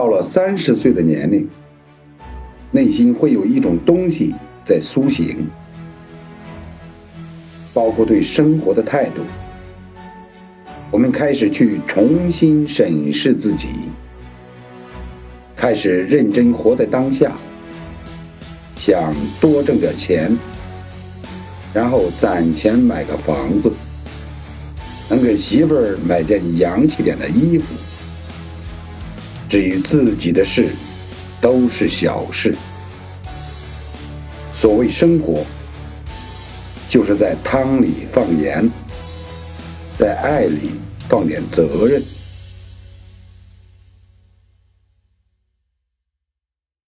到了三十岁的年龄，内心会有一种东西在苏醒，包括对生活的态度。我们开始去重新审视自己，开始认真活在当下，想多挣点钱，然后攒钱买个房子，能给媳妇儿买件洋气点的衣服。至于自己的事，都是小事。所谓生活，就是在汤里放盐。在爱里放点责任。